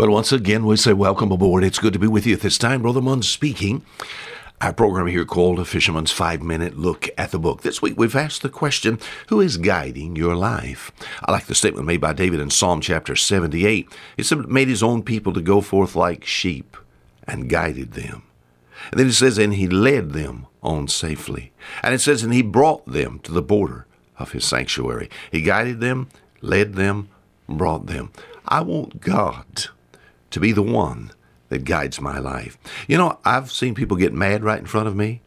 But once again, we say welcome aboard. It's good to be with you at this time. Brother Munn speaking. Our program here called A Fisherman's Five Minute Look at the Book. This week we've asked the question, Who is guiding your life? I like the statement made by David in Psalm chapter 78. He said, made his own people to go forth like sheep and guided them. And then it says, And he led them on safely. And it says, And he brought them to the border of his sanctuary. He guided them, led them, brought them. I want God to be the one that guides my life. You know, I've seen people get mad right in front of me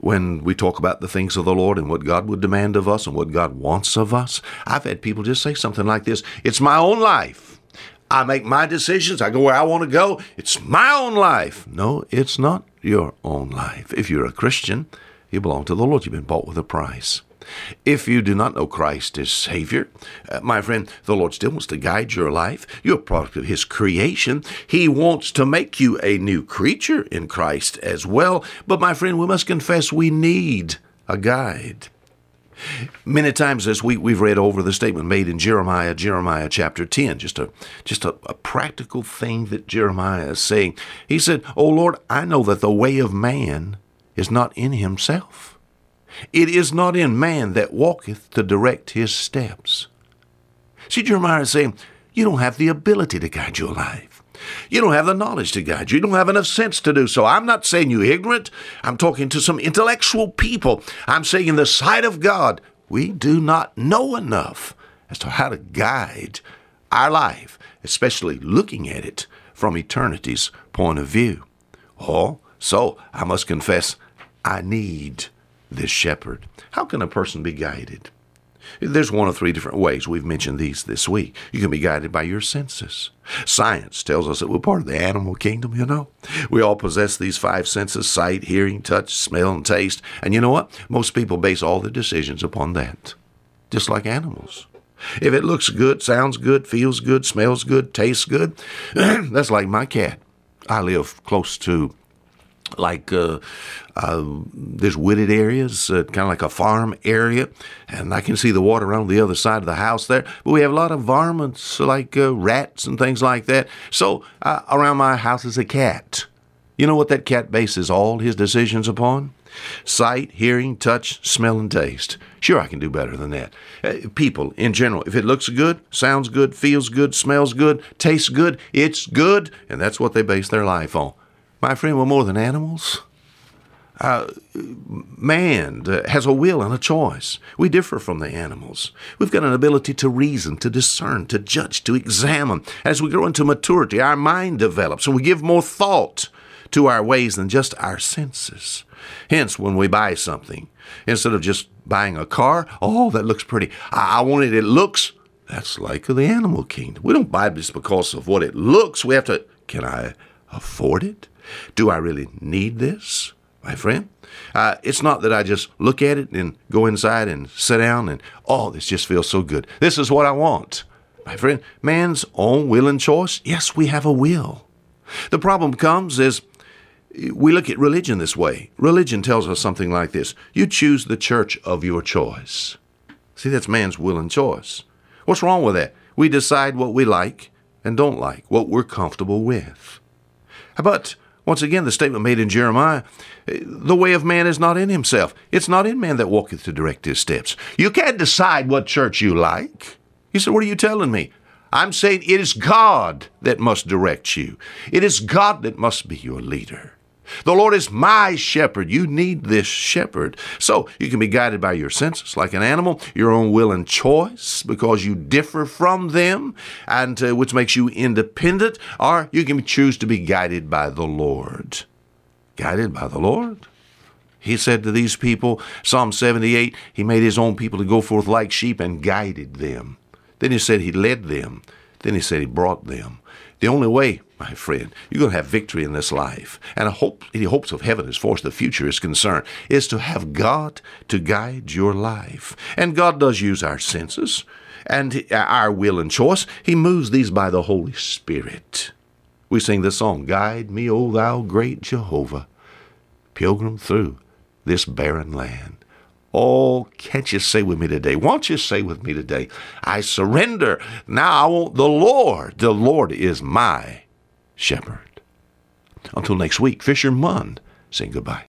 when we talk about the things of the Lord and what God would demand of us and what God wants of us. I've had people just say something like this It's my own life. I make my decisions. I go where I want to go. It's my own life. No, it's not your own life. If you're a Christian, you belong to the Lord. You've been bought with a price. If you do not know Christ as Savior, uh, my friend, the Lord still wants to guide your life. You're a product of His creation. He wants to make you a new creature in Christ as well. But, my friend, we must confess we need a guide. Many times this week we've read over the statement made in Jeremiah, Jeremiah chapter 10, just a just a, a, practical thing that Jeremiah is saying. He said, "O Lord, I know that the way of man is not in himself. It is not in man that walketh to direct his steps. See, Jeremiah is saying, you don't have the ability to guide your life. You don't have the knowledge to guide you. You don't have enough sense to do so. I'm not saying you're ignorant. I'm talking to some intellectual people. I'm saying in the sight of God, we do not know enough as to how to guide our life, especially looking at it from eternity's point of view. Oh, so I must confess, I need this shepherd. How can a person be guided? There's one of three different ways. We've mentioned these this week. You can be guided by your senses. Science tells us that we're part of the animal kingdom, you know. We all possess these five senses sight, hearing, touch, smell, and taste. And you know what? Most people base all their decisions upon that, just like animals. If it looks good, sounds good, feels good, smells good, tastes good, that's like my cat. I live close to like uh, uh, there's wooded areas, uh, kind of like a farm area, and I can see the water around the other side of the house there. But we have a lot of varmints like uh, rats and things like that. So uh, around my house is a cat. You know what that cat bases all his decisions upon? Sight, hearing, touch, smell, and taste. Sure, I can do better than that. Uh, people in general, if it looks good, sounds good, feels good, smells good, tastes good, it's good, and that's what they base their life on. My friend, we're more than animals. Uh, man has a will and a choice. We differ from the animals. We've got an ability to reason, to discern, to judge, to examine. As we grow into maturity, our mind develops and we give more thought to our ways than just our senses. Hence, when we buy something, instead of just buying a car, oh, that looks pretty. I, I want it. It looks. That's like the animal kingdom. We don't buy just because of what it looks. We have to. Can I afford it? Do I really need this, my friend? Uh, it's not that I just look at it and go inside and sit down and, oh, this just feels so good. This is what I want. My friend, man's own will and choice, yes, we have a will. The problem comes is we look at religion this way. Religion tells us something like this You choose the church of your choice. See, that's man's will and choice. What's wrong with that? We decide what we like and don't like, what we're comfortable with. But once again, the statement made in Jeremiah the way of man is not in himself. It's not in man that walketh to direct his steps. You can't decide what church you like. He said, What are you telling me? I'm saying it is God that must direct you, it is God that must be your leader. The Lord is my shepherd. You need this shepherd. So you can be guided by your senses like an animal, your own will and choice because you differ from them, and uh, which makes you independent, or you can choose to be guided by the Lord. Guided by the Lord? He said to these people, Psalm 78, He made His own people to go forth like sheep and guided them. Then He said He led them. Then He said He brought them. The only way my friend. You're going to have victory in this life. And hope, the hopes of heaven as far as the future is concerned is to have God to guide your life. And God does use our senses and our will and choice. He moves these by the Holy Spirit. We sing this song, Guide me, O thou great Jehovah, pilgrim through this barren land. Oh, can't you say with me today? Won't you say with me today? I surrender. Now I want the Lord. The Lord is my shepherd. Until next week, Fisher Fisherman saying goodbye.